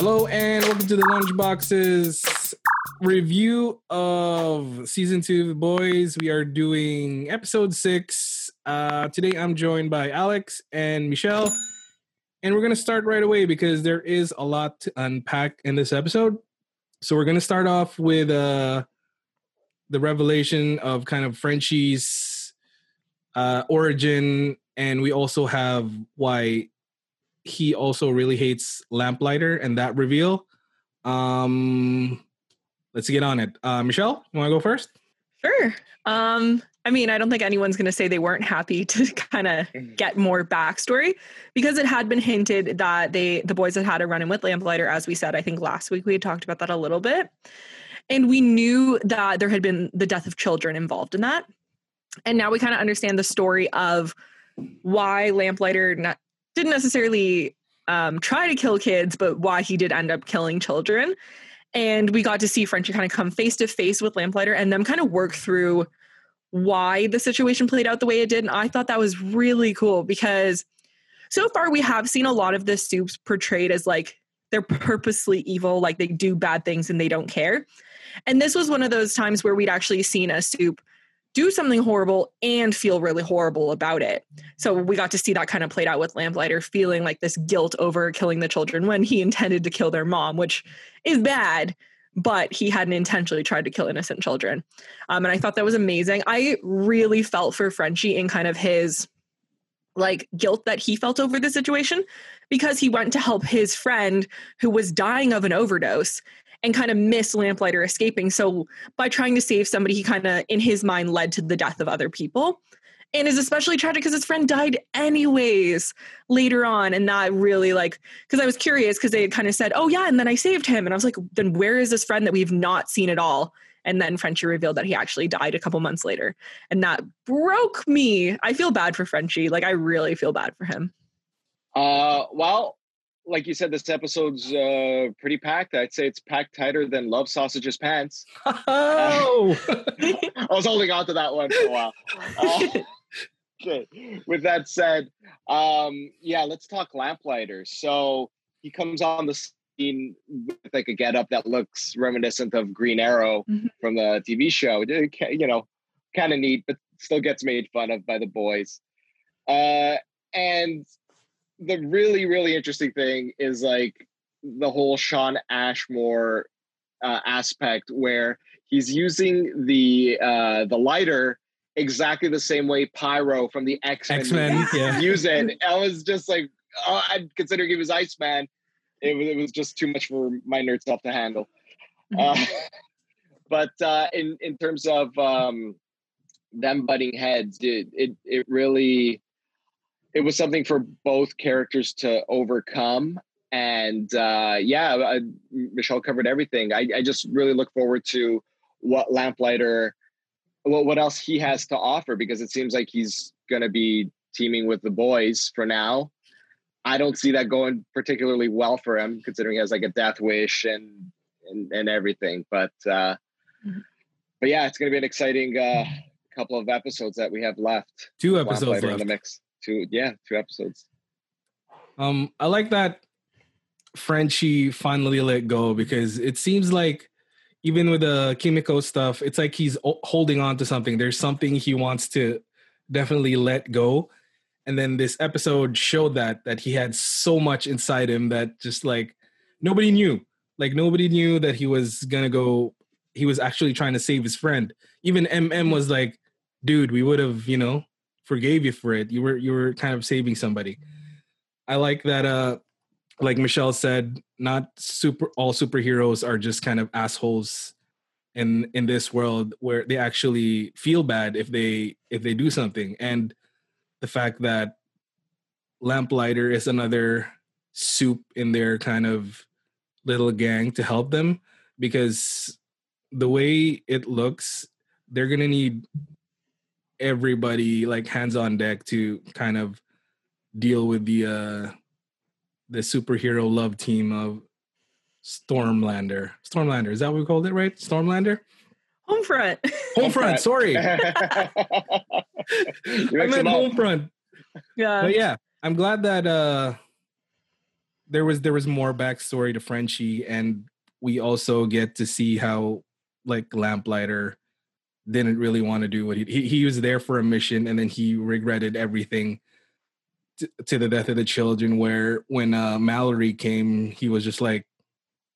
Hello and welcome to the Lunchboxes review of season two of The Boys. We are doing episode six. Uh, today I'm joined by Alex and Michelle, and we're gonna start right away because there is a lot to unpack in this episode. So we're gonna start off with uh, the revelation of kind of Frenchie's uh, origin, and we also have why he also really hates Lamplighter and that reveal. Um, let's get on it. Uh, Michelle, you want to go first? Sure. Um, I mean, I don't think anyone's going to say they weren't happy to kind of Mm-hmm. get more backstory because it had been hinted that they, the boys had had a run in with Lamplighter, as we said. I think last week we had talked about that a little bit, and we knew that there had been the death of children involved in that, and now we kind of understand the story of why Lamplighter not, didn't necessarily um, try to kill kids, but why he did end up killing children. And we got to see Frenchie kind of come face to face with Lamplighter and them kind of work through why the situation played out the way it did. And I thought that was really cool because so far we have seen a lot of the soups portrayed as like they're purposely evil, like they do bad things and they don't care. And this was one of those times where we'd actually seen a soup do something horrible and feel really horrible about it. So we got to see that kind of played out with Lamplighter feeling like this guilt over killing the children when he intended to kill their mom, which is bad, but he hadn't intentionally tried to kill innocent children. Um, and I thought that was amazing. I really felt for Frenchie in kind of his like guilt that he felt over the situation because he went to help his friend who was dying of an overdose and kind of missed Lamplighter escaping. So by trying to save somebody, he kind of, in his mind, led to the death of other people. And is especially tragic because his friend died anyways later on. And that really like, because I was curious because they had kind of said, oh yeah, and then I saved him. And I was like, then where is this friend that we've not seen at all? And then Frenchie revealed that he actually died a couple months later. And that broke me. I feel bad for Frenchie. Like I really feel bad for him. Uh, well, like you said, this episode's uh, pretty packed. I'd say it's packed tighter than Love Sausage's pants. Oh, I was holding on to that one for a while. Uh, okay. With that said, um, yeah, let's talk Lamplighter. So he comes on the scene with like a getup that looks reminiscent of Green Arrow Mhm. from the TV show. You know, kind of neat, but still gets made fun of by the boys. Uh, and the really, really interesting thing is like the whole Shawn Ashmore uh, aspect where he's using the uh, the lighter exactly the same way Pyro from the X Men yeah. use it. I was just like, oh, I'd consider him as Iceman. It was, it was just too much for my nerd self to handle. Uh, but uh, in in terms of um, them butting heads, it, it it really it was something for both characters to overcome. And uh, yeah, uh, Michelle covered everything. I, I just really look forward to what Lamplighter, what what else he has to offer because it seems like he's going to be teaming with the boys for now. I don't see that going particularly well for him, considering he has like a death wish and and, and everything. But uh, Mhm. but yeah, it's going to be an exciting uh, couple of episodes that we have left. two episodes Lamplighter in the mix. Two, yeah, two episodes. Um, I like that Frenchie finally let go because it seems like even with the Kimiko stuff, it's like he's holding on to something. There's something he wants to definitely let go. And then this episode showed that that he had so much inside him that just like nobody knew. Like nobody knew that he was gonna go. He was actually trying to save his friend. Even MM was like, "Dude, we would have, you know, forgave you for it. You were you were kind of saving somebody." I like that uh like Michelle said, not super all superheroes are just kind of assholes in in this world where they actually feel bad if they if they do something. And the fact that Lamplighter is another soup in their kind of little gang to help them because the way it looks, they're gonna need everybody like hands on deck to kind of deal with the uh the superhero love team of Stormlander. Stormlander, is that what we called it, right? Stormlander? Homefront. Homefront, sorry. I meant them up. Homefront. yeah. But yeah, I'm glad that uh there was there was more backstory to Frenchie, and we also get to see how like Lamplighter didn't really want to do what he, he he was there for a mission, and then he regretted everything to, the death of the children. Where when uh, Mallory came, he was just like,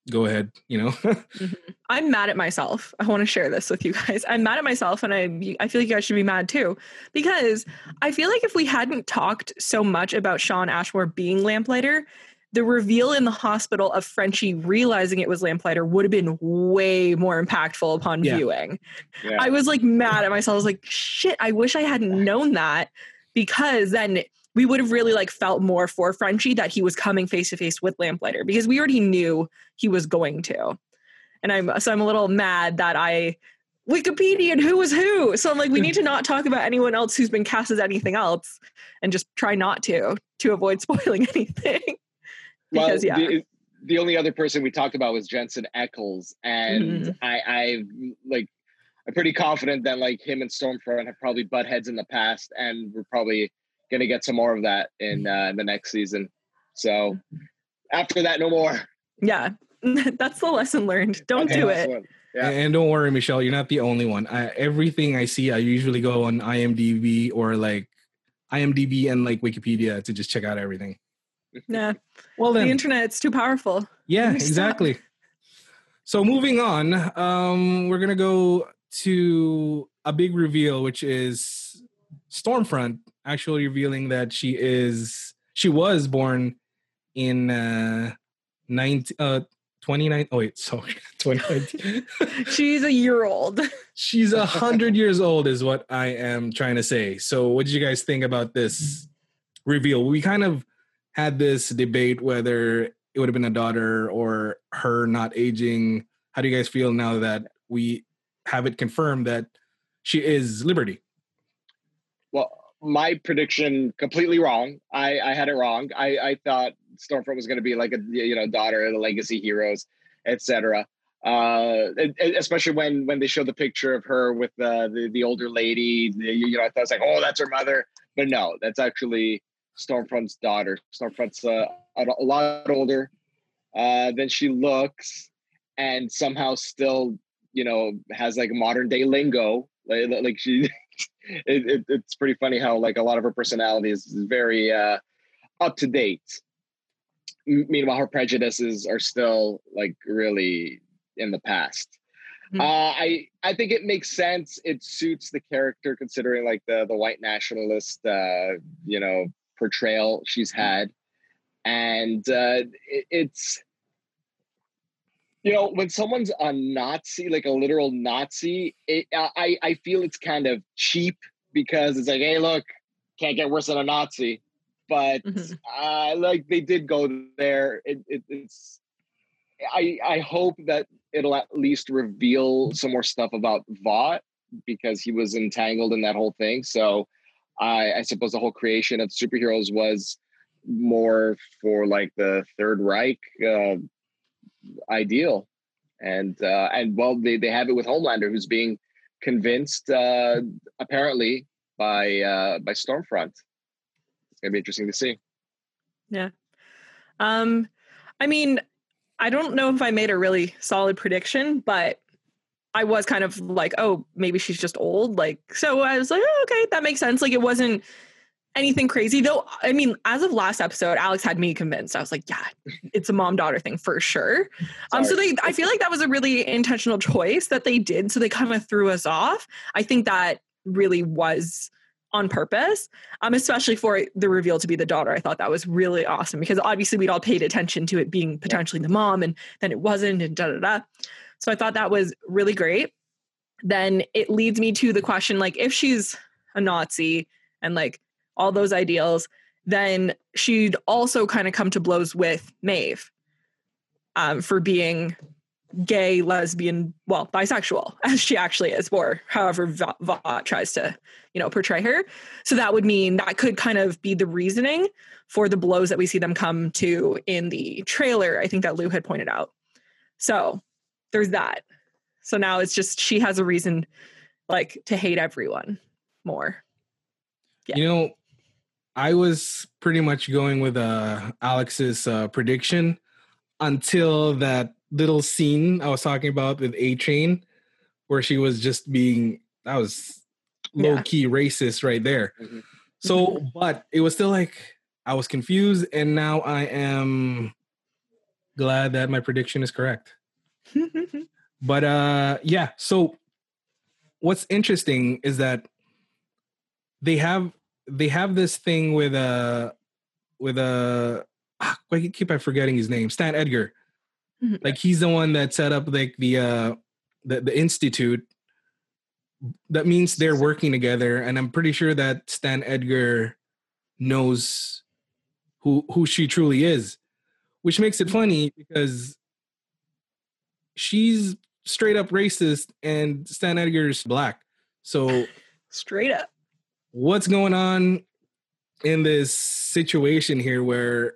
"Go ahead," you know. Mhm. I'm mad at myself. I want to share this with you guys. I'm mad at myself, and I I feel like you guys should be mad too, because I feel like if we hadn't talked so much about Shawn Ashmore being Lamplighter, the reveal in the hospital of Frenchie realizing it was Lamplighter would have been way more impactful upon Yeah. viewing. Yeah. I was like mad at myself. I was like, shit, I wish I hadn't known that because then we would have really like felt more for Frenchie that he was coming face to face with Lamplighter because we already knew he was going to. And I'm so I'm a little mad that I Wikipedia and who was who. So I'm like, we need to not talk about anyone else who's been cast as anything else and just try not to to avoid spoiling anything. Well, yeah. the, the only other person we talked about was Jensen Ackles, and Mhm. I, I like, I'm pretty confident that like him and Stormfront have probably butt heads in the past, and we're probably gonna get some more of that in uh, in the next season. So after that, no more. Yeah. That's the lesson learned. Don't Okay, do it. one. Yeah. And don't worry, Michelle, you're not the only one. I, everything I see, I usually go on IMDb or like IMDb and like Wikipedia to just check out everything. Yeah. Well The then, internet's too powerful. yeah, Let me stop. exactly. So moving on, um, we're gonna go to a big reveal, which is Stormfront actually revealing that she is she was born in uh 19 uh 29 oh wait sorry 2019 She's a year old. She's a hundred years old, is what I am trying to say. So, what did you guys think about this reveal? We kind of had this debate whether it would have been a daughter or her not aging. How do you guys feel now that we have it confirmed that she is Liberty? Well, my prediction completely wrong. I, I had it wrong. I, I thought Stormfront was going to be like a you know daughter of the legacy heroes, etc. Uh, especially when when they showed the picture of her with uh, the the older lady, the, you know, I thought was like, oh, that's her mother, but no, that's actually Stormfront's daughter. Stormfront's uh, a, a lot older uh, than she looks, and somehow still, you know, has like modern day lingo. Like, like she it, it, it's pretty funny how like a lot of her personality is very uh, up to date. M- meanwhile, her prejudices are still like really in the past. Mhm. Uh, I I think it makes sense. It suits the character considering like the the white nationalist uh, you know portrayal she's had, and uh, it, it's you know when someone's a nazi like a literal nazi it, i i feel it's kind of cheap because it's like hey look can't get worse than a nazi. But Mhm. uh like they did go there. It, it, it's i i hope that it'll at least reveal some more stuff about vought because he was entangled in that whole thing. So i i suppose the whole creation of superheroes was more for like the third reich uh ideal. And uh and well they, they have it with homelander who's being convinced uh apparently by uh by stormfront. It's gonna be interesting to see. Yeah, Um, I mean, I don't know if I made a really solid prediction, but I was kind of like, oh, maybe she's just old. Like, so I was like, oh, okay, that makes sense. Like, it wasn't anything crazy, though. I mean, as of last episode, Alex had me convinced. I was like, yeah, it's a mom daughter thing for sure. Um, so they, I feel like that was a really intentional choice that they did. So they kind of threw us off. I think that really was on purpose, um, especially for the reveal to be the daughter. I thought that was really awesome because obviously we'd all paid attention to it being potentially the mom, and then it wasn't, and da da da. So I thought that was really great. Then it leads me to the question like, if she's a Nazi and like all those ideals, then she'd also kind of come to blows with Maeve um, for being gay, lesbian, well, bisexual, as she actually is, or however Va- Vought tries to, you know, portray her. So that would mean that could kind of be the reasoning for the blows that we see them come to in the trailer. I think that Lou had pointed out. So there's that. So now it's just she has a reason, like, to hate everyone more. Yeah. You know, I was pretty much going with uh, Alex's uh, prediction until that little scene I was talking about with A Train, where she was just being that was low key racist right there. Mhm. So, but it was still like I was confused, and now I am glad that my prediction is correct. But uh yeah, so what's interesting is that they have they have this thing with uh with uh ah, I keep on forgetting his name, Stan Edgar. Mhm. Like he's the one that set up like the uh the, the institute. That means they're working together, and I'm pretty sure that Stan Edgar knows who who she truly is, which makes it funny because she's straight up racist and Stan Edgar's black. So Straight up. what's going on in this situation here where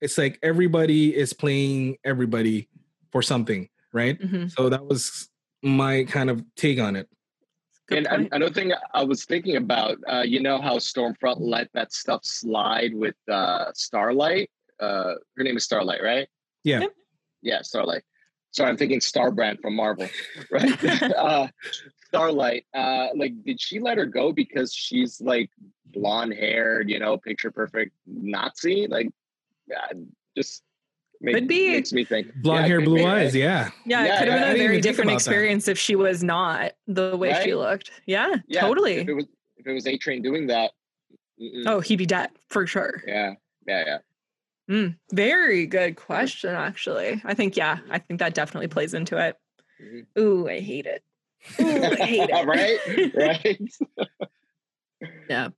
it's like everybody is playing everybody for something, right? Mhm. So that was my kind of take on it. Good and an- point. another thing I was thinking about, uh, you know how Stormfront let that stuff slide with uh, Starlight? Uh, her name is Starlight, right? Yeah. Yep. Yeah, Starlight. Sorry, I'm thinking Starbrand from Marvel, right? uh, Starlight. Uh, like, did she let her go because she's like blonde haired, you know, picture perfect Nazi? Like, yeah, just make, Could be. makes me think. Blonde Yeah, hair, blue be, eyes. right? Yeah. Yeah, Yeah, it could yeah, have been a very different about that. experience if she was not the way she looked. Yeah, Yeah, totally. If it was if it was A Train doing that, mm-mm. oh, he'd be dead for sure. yeah, yeah, yeah. Mm, very good question, actually. I think, yeah, I think that definitely plays into it. Mhm. Ooh, I hate it. Ooh, I hate it. right, right. Yeah.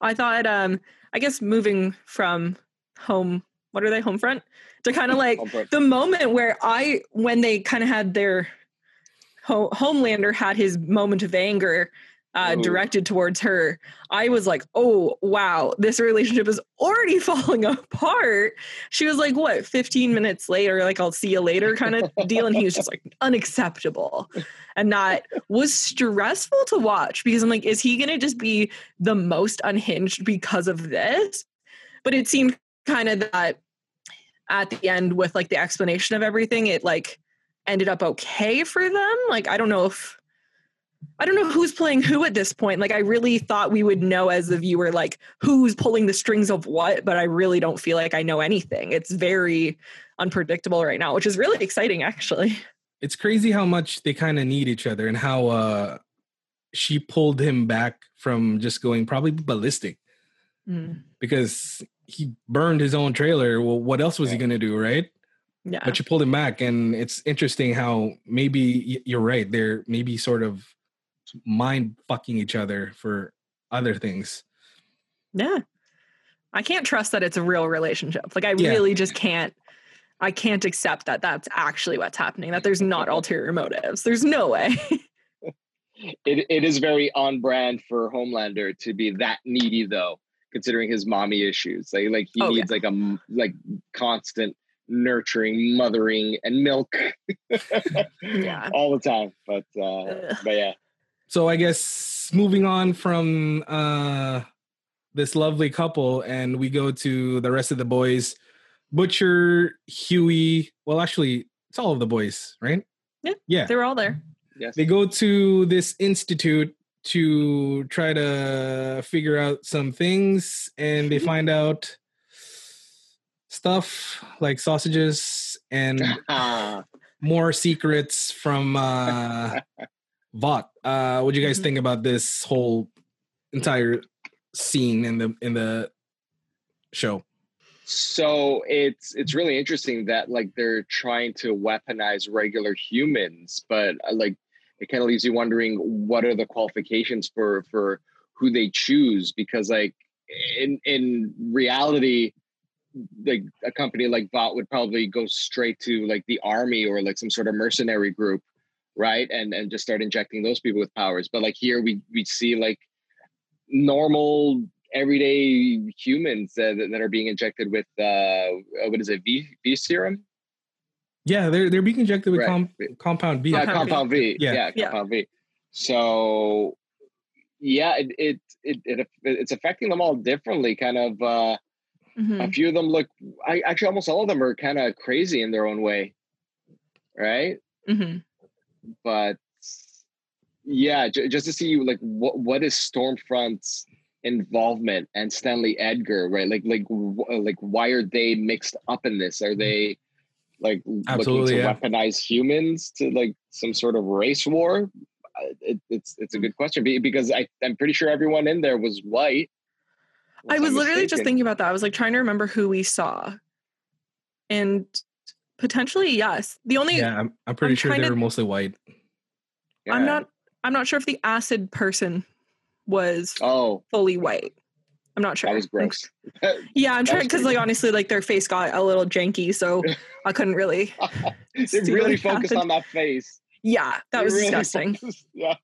I thought um I guess moving from home what are they home front to kind of like the moment where I when they kind of had their ho- Homelander had his moment of anger uh, directed towards her, I was like, oh wow, this relationship is already falling apart. She was like, what, 15 minutes later, like I'll see you later kind of deal, and he was just like unacceptable, and that was stressful to watch because I'm like, is he gonna just be the most unhinged because of this? But it seemed kind of that at the end with like the explanation of everything, it like ended up okay for them. Like I don't know if I don't know who's playing who at this point. Like I really thought we would know as the viewer like who's pulling the strings of what, but I really don't feel like I know anything. It's very unpredictable right now, which is really exciting actually. It's crazy how much they kind of need each other and how uh she pulled him back from just going probably ballistic Mm, because he burned his own trailer. Well, what else was he going to do, right? Yeah. but you pulled him back and it's interesting how maybe you're right they're maybe sort of mind fucking each other for other things Yeah. I can't trust that it's a real relationship. Like I Yeah. really just can't I can't accept that that's actually what's happening. That there's not ulterior motives. There's no way. It it is very on brand for Homelander to be that needy though, considering his mommy issues. Like like he Oh, yeah. needs like a like constant nurturing, mothering, and milk. Yeah. all the time. But uh, Ugh. but yeah, so i guess moving on from uh this lovely couple and we go to the rest of the boys butcher hughie well actually it's all of the boys right Yeah. yeah they were all there. yes. they go to this institute to try to figure out some things and they find out stuff like sausages and more secrets from uh Vought. Uh what do you guys Mhm. think about this whole entire scene in the in the show? so it's it's really interesting that like they're trying to weaponize regular humans, but uh, like it kind of leaves you wondering what are the qualifications for for who they choose because like in in reality like a company like Vought would probably go straight to like the army or like some sort of mercenary group, right? And and just start injecting those people with powers. But like here we we see like normal everyday humans that, that are being injected with uh what is it V V serum? Yeah, they're they're being injected with Right. com- compound B. Yeah, Compound V. compound V. Yeah. Yeah, Yeah. compound V. So yeah, it, it it it it's affecting them all differently. Kind of uh, Mhm. a few of them look. I actually almost all of them are kind of crazy in their own way, right? Mhm. But yeah, j- just to see you like what what is Stormfront's involvement and Stanley Edgar, right? Like like wh- like why are they mixed up in this? Are they like Absolutely, looking to yeah. weaponize humans to like some sort of race war? Uh, It, it's it's a good question because I I'm pretty sure everyone in there was white. I was I'm literally just thinking about that. I was like trying to remember who we saw. And potentially, yes. The only Yeah, I'm, I'm pretty I'm sure trying they to- were mostly white. I'm not I'm not sure if the acid person was Oh, fully white. I'm not sure. that was gross. Yeah, I'm That trying because like honestly, like their face got a little janky, so I couldn't really. they really what focused happened. on that face. Yeah, that They was really disgusting. focused- yeah.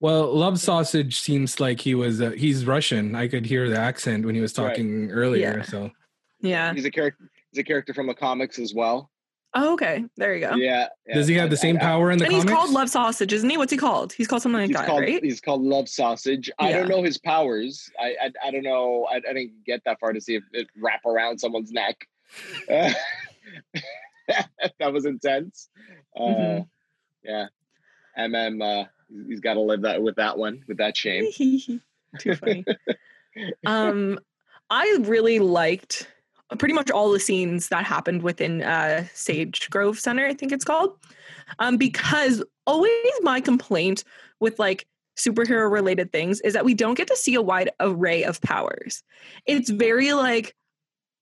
Well, Love Sausage seems like he was uh, he's Russian. I could hear the accent when he was Right. talking earlier. Yeah. So Yeah. He's a character. He's a character from the comics as well. Oh, okay. There you go. Yeah. yeah. does he have the same I- power in the and comics? he's called Love Sausage, isn't he? What's he called? He's called something like He's that, called, right? he's called Love Sausage. I don't know his powers. I I, I don't know. I, I didn't get that far to see if it wrap around someone's neck. Uh, that was intense. Uh, Mhm. Yeah. MM. Uh, he's got to live that with that one with that shame. Too funny. um, I really liked pretty much all the scenes that happened within uh, Sage Grove Center, I think it's called, um, because always my complaint with like superhero related things is that we don't get to see a wide array of powers. It's very like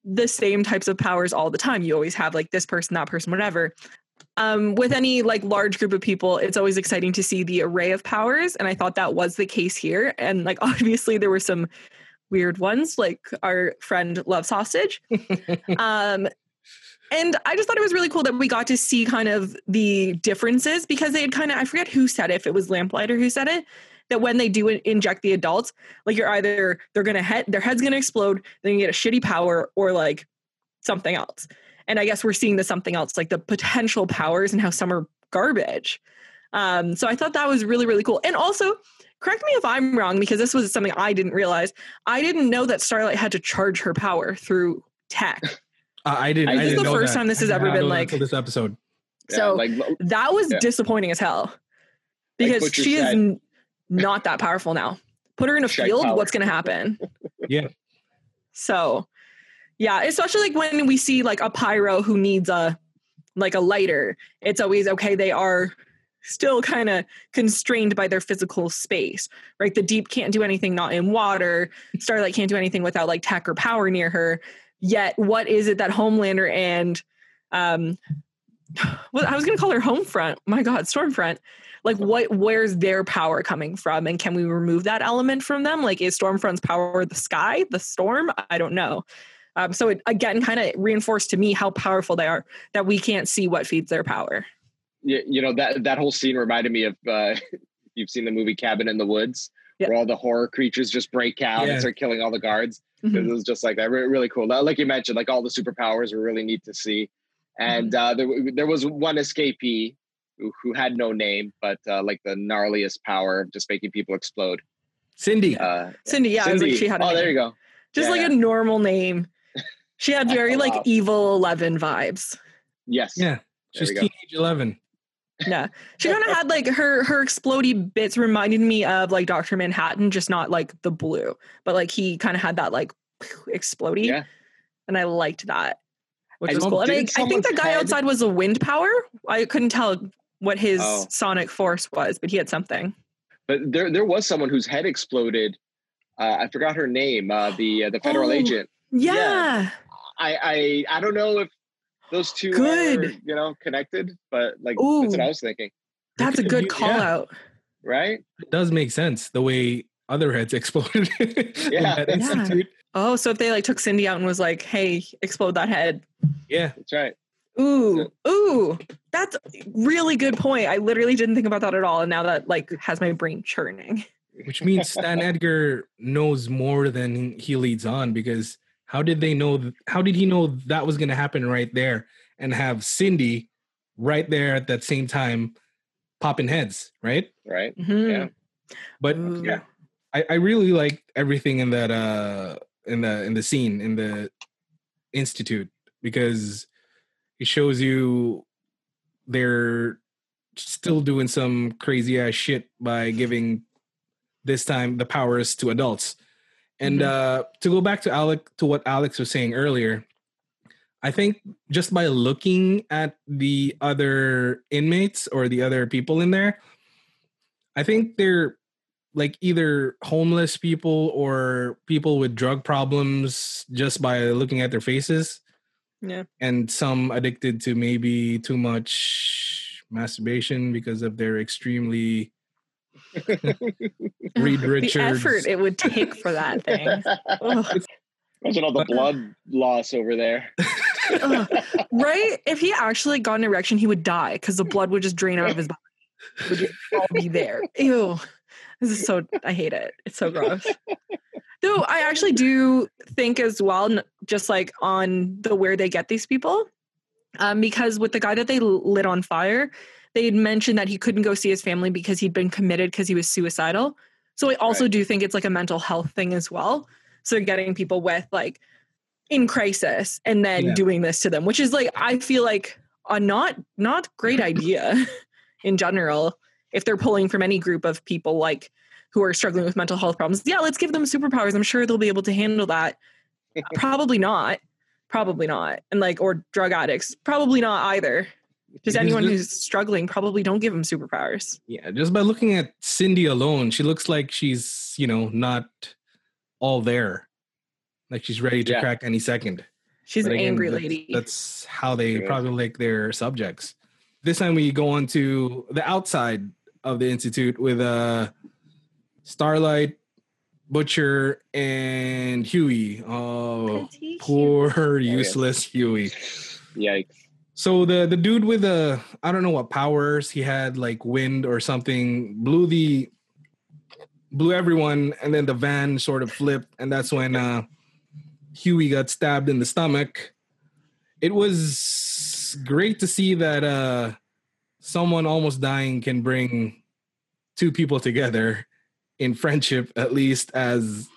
the same types of powers all the time. You always have like this person, that person, whatever. Um, with any like large group of people, it's always exciting to see the array of powers, and I thought that was the case here. And like obviously there were some weird ones, like our friend Love Sausage. um, and I just thought it was really cool that we got to see kind of the differences because they had kind of I forget who said it, if it was Lamplighter who said it, that when they do inject the adults, like you're either they're gonna head their head's gonna explode, then you get a shitty power, or like something else. And I guess we're seeing the something else, like the potential powers and how some are garbage. Um, so I thought that was really, really cool. And also, correct me if I'm wrong, because this was something I didn't realize. I didn't know that Starlight had to charge her power through tech. Uh, I didn't. This I is didn't the know first that. time this has did ever been, like- this episode. Yeah, So- like That was Yeah. disappointing as hell because Butcher she is n- not that powerful now. Put her in a Check field, power. what's going to happen? Yeah. So, yeah, especially like when we see like a pyro who needs a like a lighter, it's always okay. They are still kind of constrained by their physical space, right? The deep can't do anything not in water. Starlight can't do anything without like tech or power near her. Yet, what is it that Homelander and um, well, I was gonna call her Homefront. My God, Stormfront. Like, what? Where's their power coming from, and can we remove that element from them? Like, is Stormfront's power the sky, the storm? I don't know. Um, so it again kind of reinforced to me how powerful they are that we can't see what feeds their power. You, you know that that whole scene reminded me of uh, you've seen the movie Cabin in the Woods, Yeah. where all the horror creatures just break out Yeah. and start killing all the guards. Mhm. It was just like that, re- really cool. Like you mentioned, like all the superpowers were really neat to see. And Mm-hmm. uh, there, there was one escapee who, who had no name, but uh, like the gnarliest power of just making people explode. Cindy. Uh, Cindy, yeah, I like, she had a oh, there you go. just Yeah, like yeah. a normal name. She had very Oh, like evil Eleven vibes. Yes. yeah, she's we teenage eleven. Yeah, she kind of had like her her explodey bits reminded me of like Doctor Manhattan, just not like the blue, but like he kind of had that like explodey, Yeah. and I liked that, which I was cool. And I, I think the guy head- outside was a wind power. I couldn't tell what his Oh. sonic force was, but he had something. But there, there was someone whose head exploded. Uh, I forgot her name. Uh, the uh, the federal Oh. agent. Yeah, Yeah. I, I I don't know if those two Good. are you know connected, but like Ooh. that's what I was thinking, that's a good call yeah. out. right? It does make sense the way other heads exploded. Yeah. that Yeah. Oh, so if they like took Cindy out and was like, "Hey, explode that head," Yeah. That's right. Ooh, ooh, that's a really good point. I literally didn't think about that at all, and now that like has my brain churning. Which means Stan Edgar knows more than he leads on because how did they know? How did he know that was going to happen right there and have Cindy right there at that same time popping heads, right? Right. Mhm. Yeah. But Ooh. Yeah. I, I really like everything in that uh in the in the scene in the institute because it shows you they're still doing some crazy ass shit by giving this time the powers to adults. And Mhm. uh to go back to Alec to what Alex was saying earlier, I think just by looking at the other inmates or the other people in there, I think they're like either homeless people or people with drug problems just by looking at their faces Yeah. and some addicted to maybe too much masturbation because of their extremely Reed the effort it would take for that thing. Ugh. Imagine all the blood loss over there. Ugh. right? If he actually got an erection, he would die because the blood would just drain out of his body. It would just all be there. Ew. This is so I hate it. It's so gross. Though I actually do think as well, just like on the where they get these people, um, because with the guy that they lit on fire, they had mentioned that he couldn't go see his family because he'd been committed because he was suicidal. So I also Right. do think it's like a mental health thing as well. So getting people with like in crisis and then Yeah. doing this to them, which is like I feel like a not not great idea in general if they're pulling from any group of people like who are struggling with mental health problems. Yeah, let's give them superpowers. I'm sure they'll be able to handle that. Probably not. Probably not. And like or drug addicts, probably not either. Just Because anyone just- who's struggling, probably don't give them superpowers. Yeah, just by looking at Cindy alone, she looks like she's, you know, not all there. Like she's ready to Yeah. crack any second. She's But an again, angry that's- lady. That's how they Yeah. probably like their subjects. This time we go on to the outside of the institute with uh Starlight, Butcher, and Hughie. Oh, poor useless Hughie. Yikes. So the the dude with the I don't know what powers he had like wind or something blew the blew everyone and then the van sort of flipped and that's when uh Hughie got stabbed in the stomach. It was great to see that uh someone almost dying can bring two people together in friendship at least as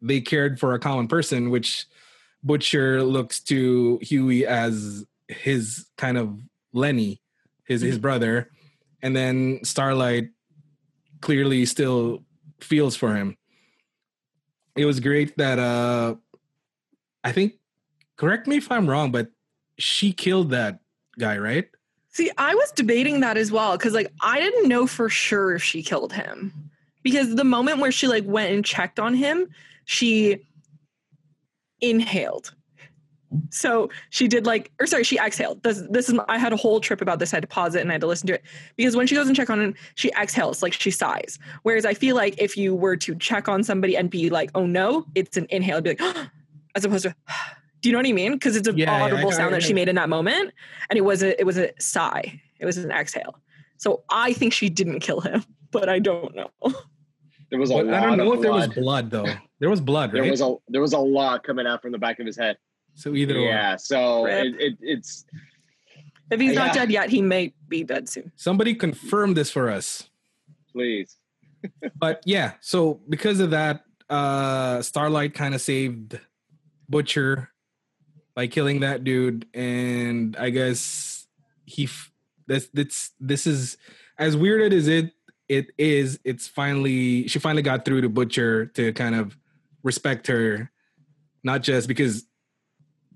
they cared for a common person which Butcher looks to Hughie as his kind of Lenny, his his brother, and then Starlight clearly still feels for him. It was great that uh I think correct me if I'm wrong, but she killed that guy, right? See, I was debating that as well because like I didn't know for sure if she killed him. Because the moment where she like went and checked on him, she inhaled. So she did like, or sorry, she exhaled. This, this is I had a whole trip about this. I had to pause it and I had to listen to it because when she goes and check on him, she exhales like she sighs. Whereas I feel like if you were to check on somebody and be like, "Oh no," it's an inhale, It'd be like, as opposed to, do you know what I mean? Because it's an Yeah, yeah, audible I- sound I- that she made in that moment, and it was a it was a sigh. It was an exhale. So I think she didn't kill him, but I don't know. There was a But lot I don't know of if there was blood. blood though. There was blood, There was a there was a lot coming out from the back of his head. So either or. Yeah, so it, it, it's If he's not dead yet, he may be dead soon. Somebody confirm this for us. please. but yeah, so because of that, uh Starlight kind of saved Butcher by killing that dude, and I guess he f- this this this is as weird as it it is. It's finally she finally got through to Butcher to kind of respect her, not just because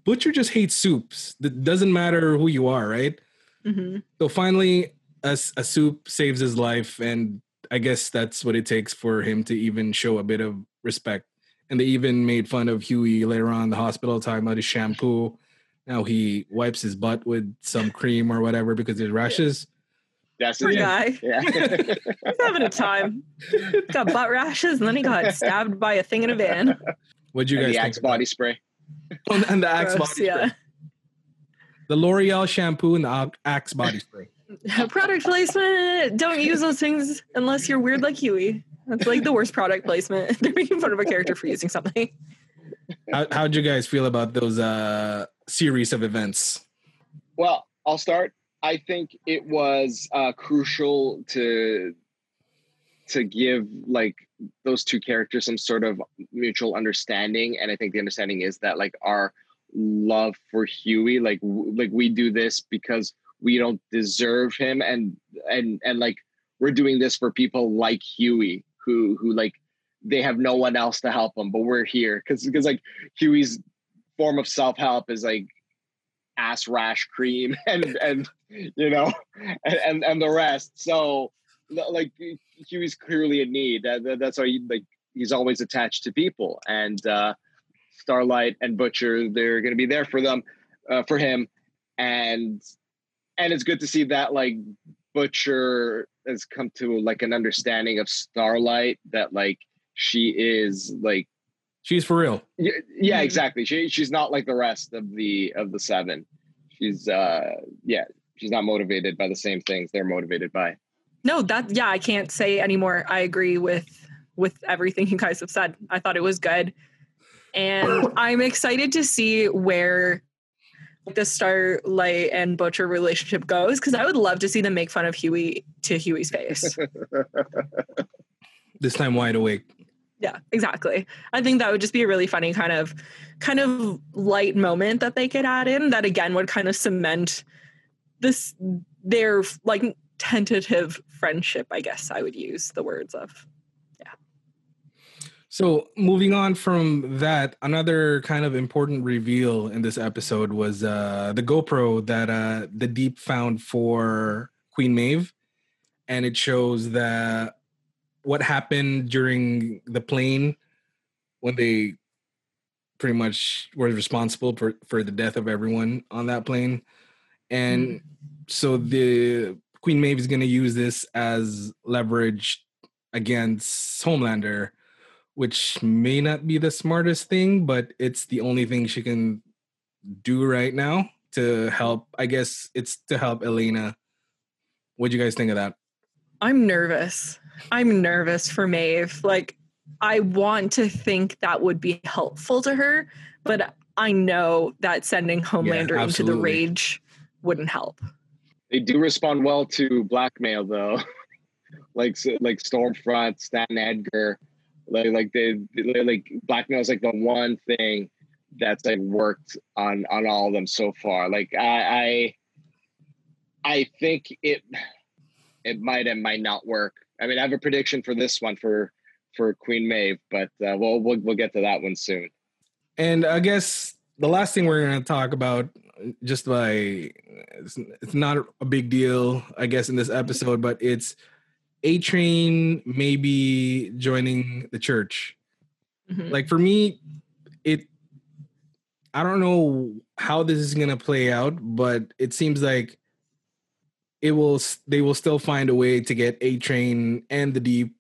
Butcher just hates soups. It doesn't matter who you are, right? hmm So finally, a soup saves his life, and I guess that's what it takes for him to even show a bit of respect. And they even made fun of Hughie later on in the hospital, talking about his shampoo. Now he wipes his butt with some cream or whatever because there's rashes. That's Poor guy. Yeah. He's having a time. got butt rashes, and then he got stabbed by a thing in a van. What'd you and guys the think? Axe body spray. It? and the Axe Gross, body yeah. spray. The L'Oreal shampoo and the Axe body spray. product placement. Don't use those things unless you're weird like Hughie. That's like the worst product placement. They're making fun of a character for using something. How, how'd you guys feel about those uh, series of events? Well, I'll start. I think it was uh, crucial to to give like those two characters some sort of mutual understanding and i think the understanding is that like our love for hughie like like we do this because we don't deserve him and and and like we're doing this for people like hughie who who like they have no one else to help them but we're here. Because because like hughie's form of self-help is like ass rash cream and and you know and and, and the rest. So like Hughie's clearly in need. That, that's why he, like he's always attached to people. And uh, Starlight and Butcher, they're going to be there for them, uh, for him. And and it's good to see that like Butcher has come to like an understanding of Starlight that like she is like she's for real. Yeah, yeah, mm-hmm. exactly. She she's not like the rest of the of the seven. She's uh yeah, she's not motivated by the same things they're motivated by. No, that yeah, I can't say anymore. I agree with with everything you guys have said. I thought it was good. And I'm excited to see where the Starlight and Butcher relationship goes because I would love to see them make fun of Hughie to Hughie's face. this time wide awake. Yeah, exactly. I think that would just be a really funny kind of kind of light moment that they could add in that again would kind of cement this their like tentative friendship, I guess I would use the words of. Yeah. So moving on from that, another kind of important reveal in this episode was uh, the GoPro that uh, the Deep found for Queen Maeve, and it shows that what happened during the plane when they pretty much were responsible for, for the death of everyone on that plane. And mm. so the Queen Maeve is going to use this as leverage against Homelander, which may not be the smartest thing, but it's the only thing she can do right now to help. I guess it's to help Elena. What do you guys think of that? I'm nervous. I'm nervous for Maeve. Like, I want to think that would be helpful to her, but I know that sending Homelander yeah, into the rage wouldn't help. They do respond well to blackmail though, like like Stormfront, Stan Edgar, like like they like blackmail is like the one thing that's like worked on on all of them so far. Like I I, I think it it might and might not work. I mean, I have a prediction for this one for for Queen Maeve, but uh, we'll, we'll we'll get to that one soon. And I guess the last thing we're going to talk about just by it's, it's not a big deal, I guess, in this episode, but it's A Train maybe joining the church. Mm-hmm. Like for me, it I don't know how this is gonna play out, but it seems like it will they will still find a way to get A Train and the Deep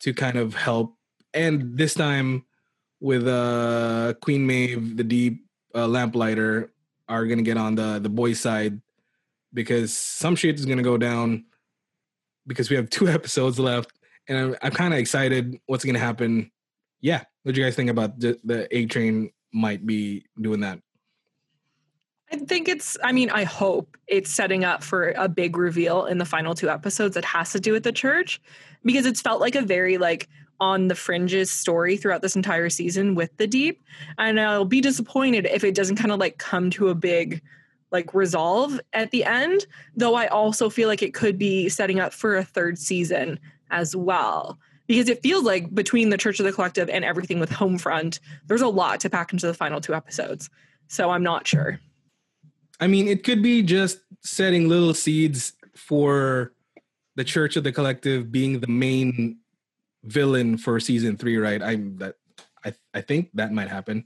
to kind of help. And this time with uh Queen Maeve, the Deep, uh, Lamplighter, are gonna get on the the boys side because some shit is gonna go down because we have two episodes left, and I'm, I'm kind of excited what's gonna happen. Yeah, what do you guys think about the, the A Train might be doing that? I think it's, I mean, I hope it's setting up for a big reveal in the final two episodes that has to do with the church because it's felt like a very like on the fringes story throughout this entire season with the deep. And i'll be disappointed if it doesn't kind of like come to a big like resolve at the end though i also feel like it could be setting up for a third season as well. Because it feels like between the church of the collective and everything with homefront there's a lot to pack into the final two episodes. So i'm not sure. I mean it could be just setting little seeds for the church of the collective being the main villain for season three, right? I'm that I I think that might happen.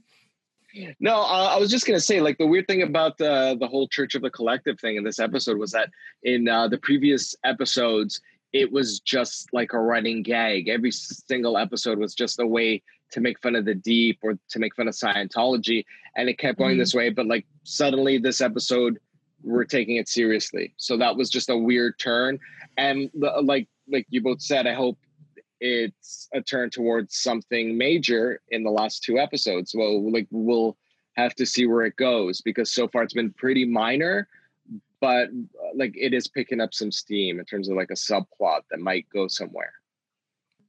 No, uh, I was just gonna say, like the weird thing about the the whole Church of the Collective thing in this episode was that in uh, the previous episodes, it was just like a running gag. Every single episode was just a way to make fun of the deep or to make fun of Scientology, and it kept going mm-hmm. this way. But like suddenly, this episode, we're taking it seriously. So that was just a weird turn. And like like you both said, I hope it's a turn towards something major in the last two episodes. Well, like we'll have to see where it goes because so far it's been pretty minor, but like it is picking up some steam in terms of like a subplot that might go somewhere.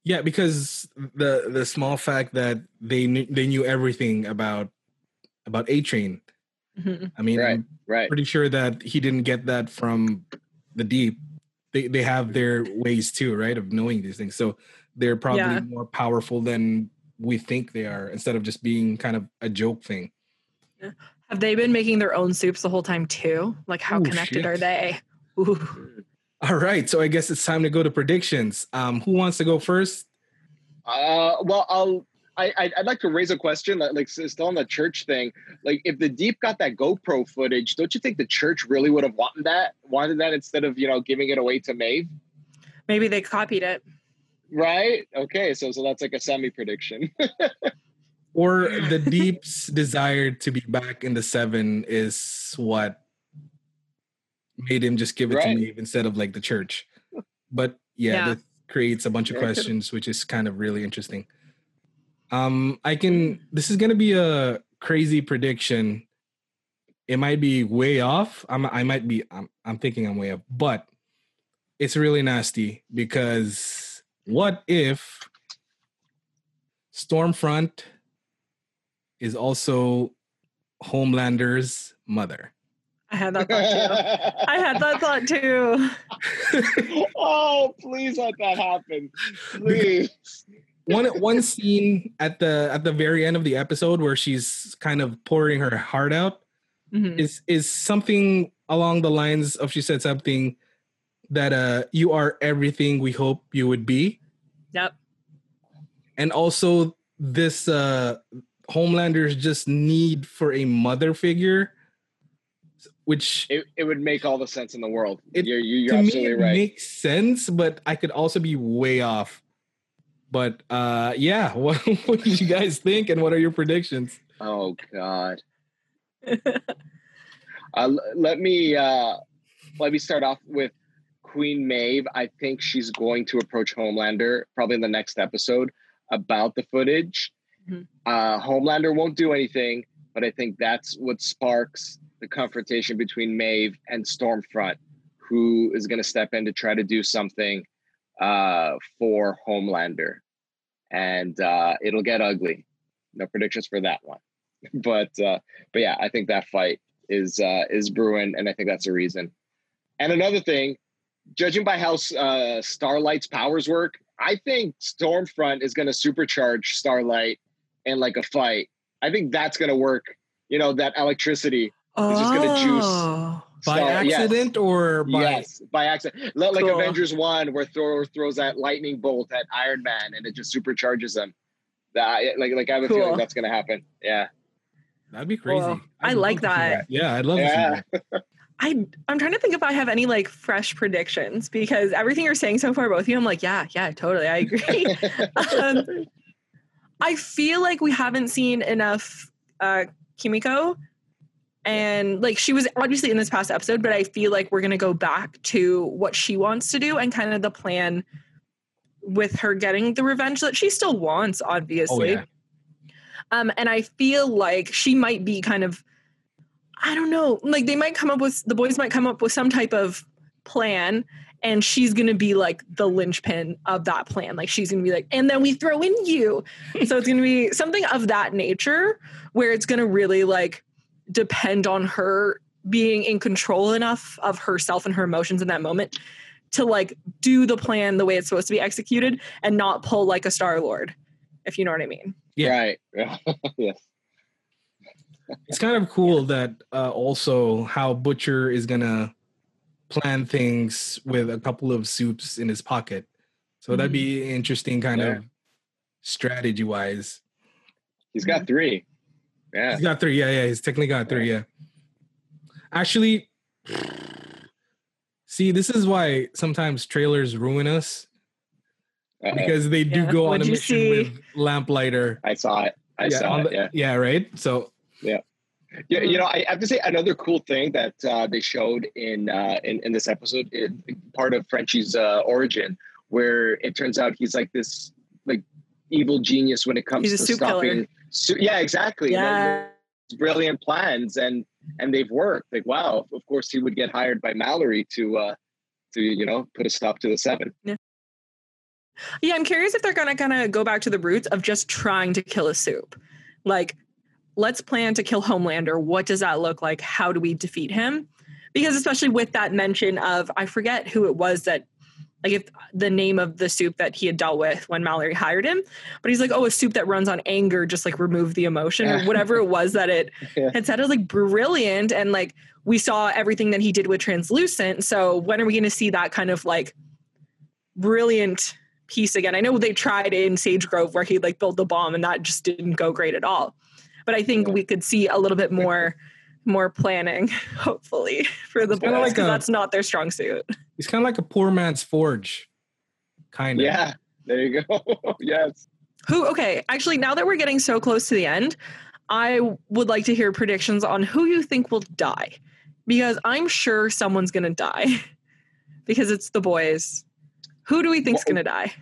Yeah, because the the small fact that they knew, they knew everything about about A Train. Mhm. I mean, Right, I'm right. pretty sure that he didn't get that from the deep. They they have their ways too, right, of knowing these things. So they're probably Yeah. more powerful than we think they are, instead of just being kind of a joke thing. Have they been making their own supes the whole time too? Like, how Oh, connected shit. are they? Ooh. All right, so I guess it's time to go to predictions. Um, who wants to go first? Uh, well, I'll. I, I'd, I'd like to raise a question, like, like still on the church thing. Like, if the Deep got that GoPro footage, don't you think the church really would have wanted that? Wanted that instead of you know giving it away to Maeve, Maybe they copied it. Right? Okay, so so that's like a semi prediction. Or the Deep's desire to be back in the seven is what made him just give it Right. to me instead of like the church. But yeah, Yeah. that creates a bunch of Yeah, it could've- questions, which is kind of really interesting. Um, I can. This is gonna be a crazy prediction. It might be way off. I'm. I might be. I'm. I'm thinking I'm way off, but it's really nasty because what if Stormfront is also Homelander's mother? I had that thought too. I had that thought too. oh, please let that happen, please. one one scene at the at the very end of the episode where she's kind of pouring her heart out Mhm. is is something along the lines of she said something that uh you are everything we hope you would be Yep. and also this uh homelanders just need for a mother figure which It, it would make all the sense in the world. It- you're you- you're to me absolutely it right. makes sense but i could also be way off but uh yeah what, what did you guys think and what are your predictions Oh God. Uh, let me uh, let me start off with Queen Maeve. I think she's going to approach Homelander probably in the next episode about the footage. Mhm. Uh, Homelander won't do anything, but I think that's what sparks the confrontation between Maeve and Stormfront, who is going to step in to try to do something uh, for Homelander, and uh, it'll get ugly. No predictions for that one, but uh, but yeah, I think that fight is uh, is brewing, and I think that's the reason. And another thing, judging by how uh, Starlight's powers work, I think Stormfront is going to supercharge Starlight in like a fight. I think that's going to work. You know that electricity. is just gonna juice. Oh. by Star- yes. accident or by yes, by accident. Let, like Cool. Avengers One, where Thor throws that lightning bolt at Iron Man, and it just supercharges him. That like like I have a Cool. feeling that's going to happen. Yeah. That'd be crazy. Well, I'd like love to see that. Yeah, I'd love Yeah. to see that. I I'm trying to think if I have any like fresh predictions because everything you're saying so far, both of you, I'm like, yeah, yeah, totally, I agree. um, I feel like we haven't seen enough uh, Kimiko, and like she was obviously in this past episode, but I feel like we're gonna go back to what she wants to do and kind of the plan with her getting the revenge that she still wants, Oh obviously. yeah. Um, and I feel like she might be kind of, I don't know, like they might come up with the boys might come up with some type of plan, and she's gonna be like the linchpin of that plan. Like she's gonna be like, and then we throw in you. so it's gonna be something of that nature where it's gonna really like depend on her being in control enough of herself and her emotions in that moment to like do the plan the way it's supposed to be executed and not pull like a Star Lord, if you know what I mean. Yeah. Right. yes. It's kind of cool that uh, also how Butcher is gonna plan things with a couple of supes in his pocket. So that'd be interesting, kind Yeah. of strategy wise. He's got three. Yeah. He's got three. Yeah, yeah. He's technically got three. Yeah. Actually, see, this is why sometimes trailers ruin us Uh-oh. because they do Yeah. go on What'd a you mission see? with Lamplighter. I saw it. I yeah, saw it. the- Yeah. yeah, right. So Yeah, Yeah, you know, I have to say another cool thing that uh, they showed in, uh, in in this episode, is part of Frenchie's uh, origin, where it turns out he's like this like evil genius when it comes He's a to supe stopping. Su- yeah, exactly. Like, brilliant plans, and and they've worked. Like, wow, of course he would get hired by Mallory to uh, to you know put a stop to the seven. Yeah, I'm curious if they're gonna kind of go back to the roots of just trying to kill a supe. Like, let's plan to kill Homelander. What does that look like? How do we defeat him? Because especially with that mention of I forget who it was that like if the name of the supe that he had dealt with when Mallory hired him, but he's like, oh, a supe that runs on anger, just like remove the emotion or whatever it was that it Yeah. had said. It was like brilliant. And like we saw everything that he did with translucent. So when are we going to see that kind of like brilliant piece again? I know they tried in Sage Grove where he like built the bomb and that just didn't go great at all. But I think Yeah. we could see a little bit more more planning, hopefully, for the It's boys like because a- that's not their strong suit. It's kind of like a poor man's Forge, kind of. Yeah, there you go. yes. Who? Okay, actually, now that we're getting so close to the end, I would like to hear predictions on who you think will die, because I'm sure someone's gonna die, because it's the boys. Who do we think's Well- gonna die?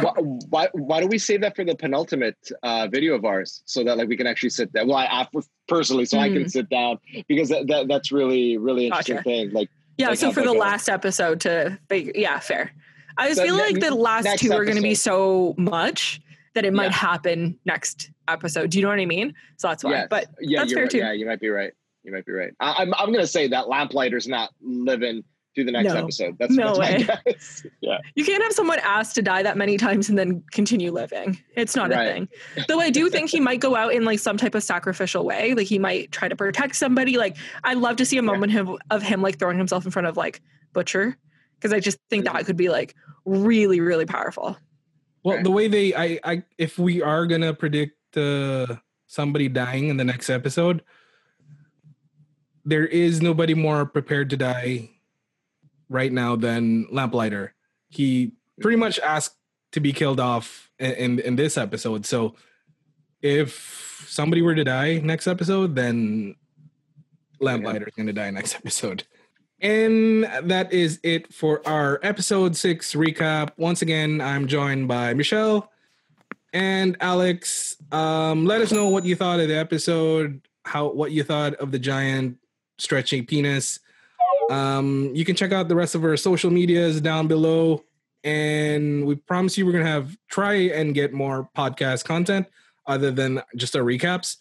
Why, why why do we save that for the penultimate uh, video of ours so that like we can actually sit down? Well, I, I personally, so I can sit down because that, that that's really really interesting Gotcha. thing. Like Yeah, Like, so for the last episode to yeah, fair. I was The feeling ne- like the last two are going to be so much that it might Yeah. happen next episode. Do you know what I mean? So that's why. yes, But yeah, that's fair right. too. yeah, you might be right. You might be right. I, I'm I'm gonna say that Lamplighter's not living through the next No. episode. That's, No that's my way. guess. Yeah. you can't have someone asked to die that many times and then continue living. It's not Right. a thing. Though I do think he might go out in like some type of sacrificial way. Like he might try to protect somebody. Like I'd love to see a moment of, of him like throwing himself in front of like Butcher. Because I just think that could be like really, really powerful. Well, Right. the way they, I, I, if we are gonna predict uh, somebody dying in the next episode, there is nobody more prepared to die right now than Lamplighter. He pretty much asked to be killed off in, in in this episode. So, if somebody were to die next episode, then Lamplighter's gonna die next episode. And that is it for our episode six recap. Once again, I'm joined by Michelle and Alex. Um, let us know what you thought of the episode, how what you thought of the giant stretching penis. Um, you can check out the rest of our social medias down below. And we promise you we're gonna have try and get more podcast content other than just our recaps.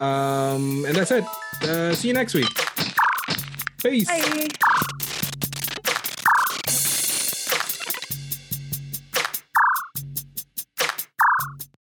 Um, and that's it. Uh, see you next week. Peace. Bye.